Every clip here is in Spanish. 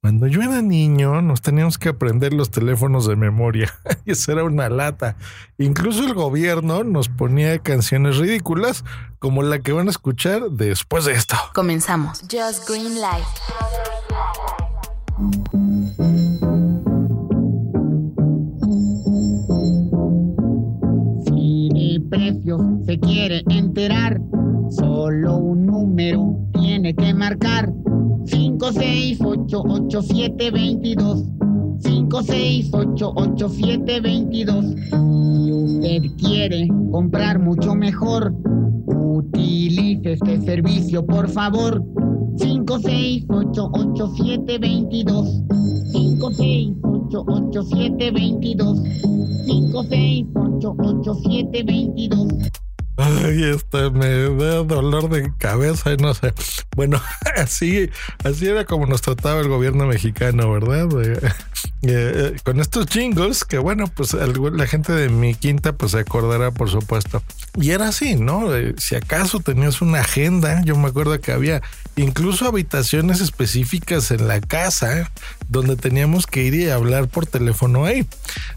Cuando yo era niño, nos teníamos que aprender los teléfonos de memoria. y eso era una lata. Incluso el gobierno nos ponía canciones ridículas como la que van a escuchar después de esto. Comenzamos. Just Green Light. Si de precios se quiere enterar, solo un número tiene que marcar. 5, 6, 8, 8, 7, 22. 5, 6, 8, 8, 7, 22. Si usted quiere comprar mucho mejor, utilice este servicio, por favor. 5, 6, 8, 8, 7, 22. 5, 6, 8, 8, 7, 22. 5, 6, 8, 8, 7, 22. Ay, este me da dolor de cabeza y no sé. Bueno, así, así era como nos trataba el gobierno mexicano, ¿verdad? Eh, eh, con estos jingles, que bueno, pues la gente de mi quinta pues se acordará, por supuesto. Y era así, ¿no? Eh, si acaso tenías una agenda, yo me acuerdo que había incluso habitaciones específicas en la casa donde teníamos que ir y hablar por teléfono ahí.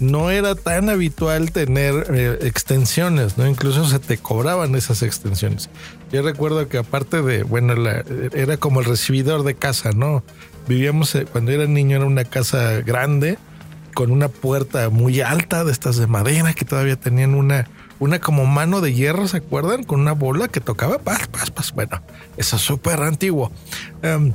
No era tan habitual tener extensiones, ¿no? Incluso se te cobraban esas extensiones. Yo recuerdo que aparte de, bueno, era como el recibidor de casa, ¿no? Vivíamos, eh, cuando era niño, era una casa grande, con una puerta muy alta de estas de madera que todavía tenían una, una como mano de hierro, ¿se acuerdan? Con una bola que tocaba, pas, pas, pas. Bueno, eso es súper antiguo. Em,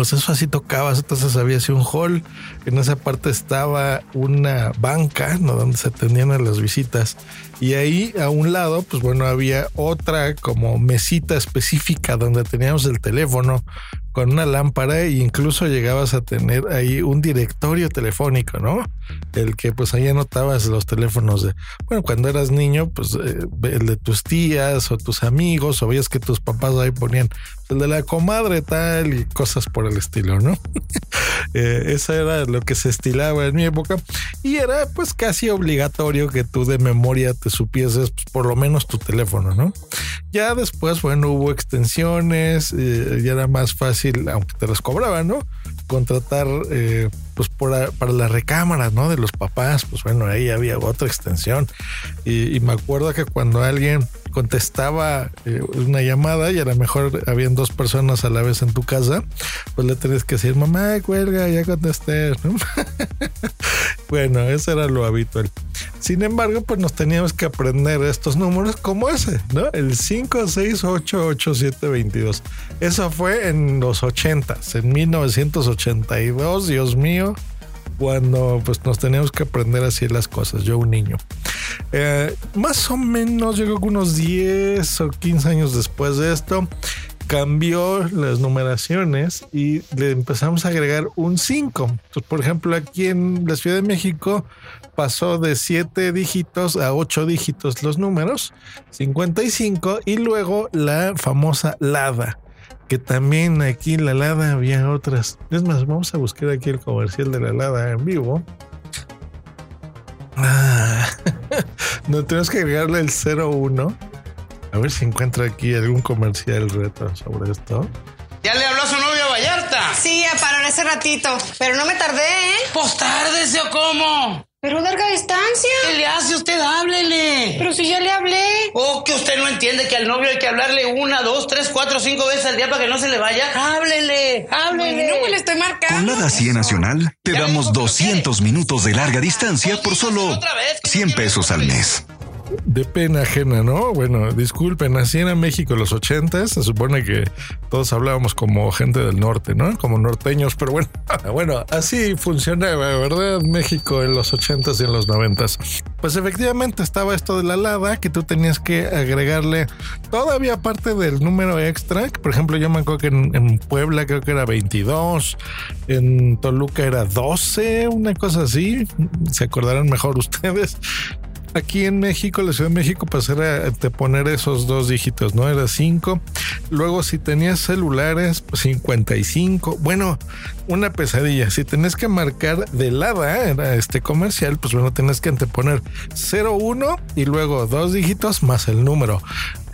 pues eso así tocabas, entonces había así un hall, en esa parte estaba una banca, ¿no? Donde se atendían a las visitas y ahí a un lado, pues bueno, había otra como mesita específica donde teníamos el teléfono con una lámpara e incluso llegabas a tener ahí un directorio telefónico, ¿no? El que pues ahí anotabas los teléfonos de, bueno, cuando eras niño, pues eh, el de tus tías o tus amigos o veías que tus papás ahí ponían el de la comadre tal y cosas por el estilo, ¿no? eh, eso era lo que se estilaba en mi época y era pues casi obligatorio que tú de memoria te supieses pues, por lo menos tu teléfono, ¿no? Ya después, bueno, hubo extensiones, eh, ya era más fácil, aunque te las cobraban, ¿no? Contratar, eh, pues para la recámara, ¿no? De los papás, pues bueno, ahí había otra extensión. Y, y me acuerdo que cuando alguien contestaba eh, una llamada y a lo mejor habían dos personas a la vez en tu casa, pues le tenías que decir, mamá, cuelga, ya contesté. bueno, eso era lo habitual. Sin embargo, pues nos teníamos que aprender estos números como ese, ¿no? El 5688722. Eso fue en los 80 en 1982, Dios mío cuando pues nos teníamos que aprender así las cosas, yo un niño. Eh, más o menos, que unos 10 o 15 años después de esto, cambió las numeraciones y le empezamos a agregar un 5. por ejemplo, aquí en la Ciudad de México pasó de 7 dígitos a 8 dígitos los números, 55, y luego la famosa LADA que también aquí en la Lada había otras. Es más, vamos a buscar aquí el comercial de la Lada en vivo. Ah, no tenemos que agregarle el 01. A ver si encuentra aquí algún comercial reto sobre esto. ¿Ya le habló a su novia Vallarta? Sí, para ese ratito, pero no me tardé, ¿eh? Pues tárdese o cómo. Pero larga distancia. ¿Qué le hace usted? Háblele. Pero si ya le hablé. ¿O que usted no entiende que al novio hay que hablarle una, dos, tres, cuatro, cinco veces al día para que no se le vaya? Háblele, háblele. No, pues le estoy marcando. Con la Dacia Nacional te damos 200 minutos de larga distancia por solo 100 pesos al mes de pena ajena, ¿no? Bueno, disculpen, así era México en los ochentas, se supone que todos hablábamos como gente del norte, ¿no? Como norteños, pero bueno, bueno, así funcionaba, ¿verdad? México en los ochentas y en los noventas. pues efectivamente estaba esto de la lada que tú tenías que agregarle todavía aparte del número extra. Por ejemplo, yo me acuerdo que en, en Puebla creo que era 22, en Toluca era 12, una cosa así. Se acordarán mejor ustedes. Aquí en México, la Ciudad de México, pues era de poner esos dos dígitos, ¿no? Era 5. Luego, si tenías celulares, pues 55. Bueno, una pesadilla. Si tenés que marcar de lada, era este comercial, pues bueno, tenés que anteponer 01 y luego dos dígitos más el número.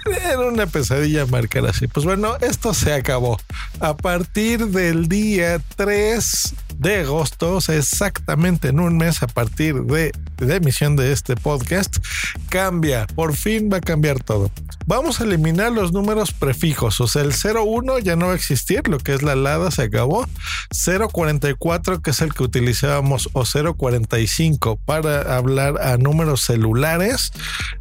Era una pesadilla marcar así. Pues bueno, esto se acabó. A partir del día 3 de agosto, o sea, exactamente en un mes a partir de, de emisión de este podcast, cambia. Por fin va a cambiar todo. Vamos a eliminar los números prefijos, o sea, el 01 ya no va a existir, lo que es la LADA se acabó. 044, que es el que utilizábamos, o 045 para hablar a números celulares,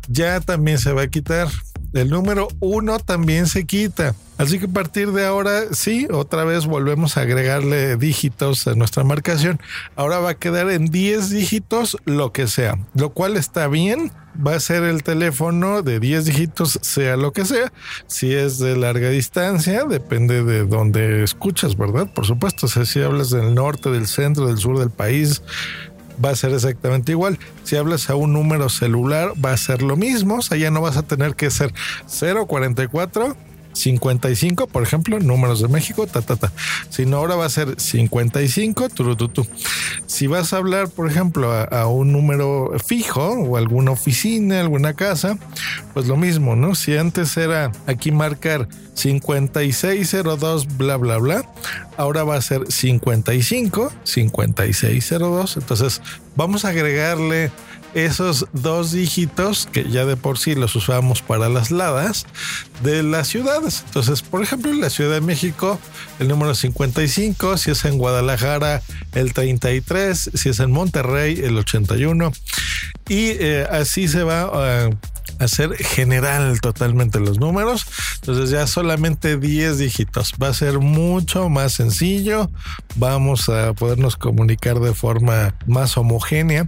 ya también se va a quitar. El número 1 también se quita. Así que a partir de ahora, sí, otra vez volvemos a agregarle dígitos a nuestra marcación. Ahora va a quedar en 10 dígitos lo que sea, lo cual está bien. Va a ser el teléfono de 10 dígitos, sea lo que sea. Si es de larga distancia, depende de dónde escuchas, ¿verdad? Por supuesto, si hablas del norte, del centro, del sur del país, va a ser exactamente igual. Si hablas a un número celular, va a ser lo mismo. O sea, ya no vas a tener que ser 044 55, por ejemplo, números de México, ta, ta, ta. Sino ahora va a ser 55, turututu. Si vas a hablar, por ejemplo, a, un número fijo o alguna oficina, alguna casa, pues lo mismo, ¿no? Si antes era aquí marcar 5602, bla, bla, bla, ahora va a ser 55, 5602. Entonces, vamos a agregarle esos dos dígitos que ya de por sí los usamos para las ladas de las ciudades. Entonces, por ejemplo, la Ciudad de México, el número 55, si es en Guadalajara, el 33, si es en Monterrey, el 81. Y eh, así se va a hacer general totalmente los números. Entonces ya solamente 10 dígitos. Va a ser mucho más sencillo. Vamos a podernos comunicar de forma más homogénea.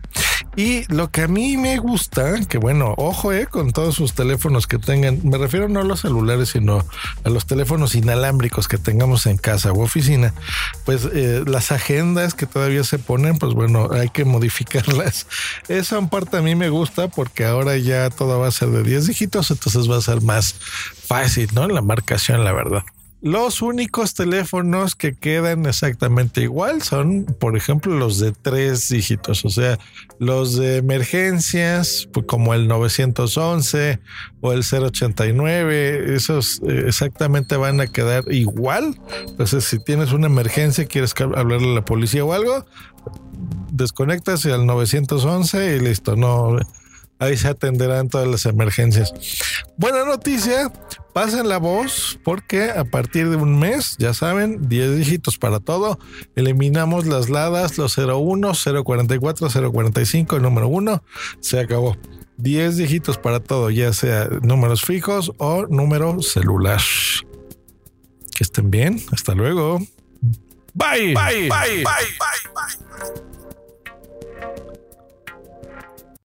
Y lo que a mí me gusta, que bueno, ojo eh, con todos sus teléfonos que tengan, me refiero no a los celulares, sino a los teléfonos inalámbricos que tengamos en casa o oficina, pues eh, las agendas que todavía se ponen, pues bueno, hay que modificarlas. Esa parte a mí me gusta porque ahora ya todo va a ser de 10 dígitos, entonces va a ser más fácil, ¿no? La marcación, la verdad. Los únicos teléfonos que quedan exactamente igual son, por ejemplo, los de tres dígitos, o sea, los de emergencias, pues como el 911 o el 089, esos eh, exactamente van a quedar igual. Entonces, si tienes una emergencia, quieres hablarle a la policía o algo, desconectas al 911 y listo, no Ahí se atenderán todas las emergencias. Buena noticia, pasen la voz porque a partir de un mes, ya saben, 10 dígitos para todo. Eliminamos las ladas, los 01, 044, 045, el número 1, se acabó. 10 dígitos para todo, ya sea números fijos o número celular. Que estén bien, hasta luego. Bye, bye, bye, bye, bye.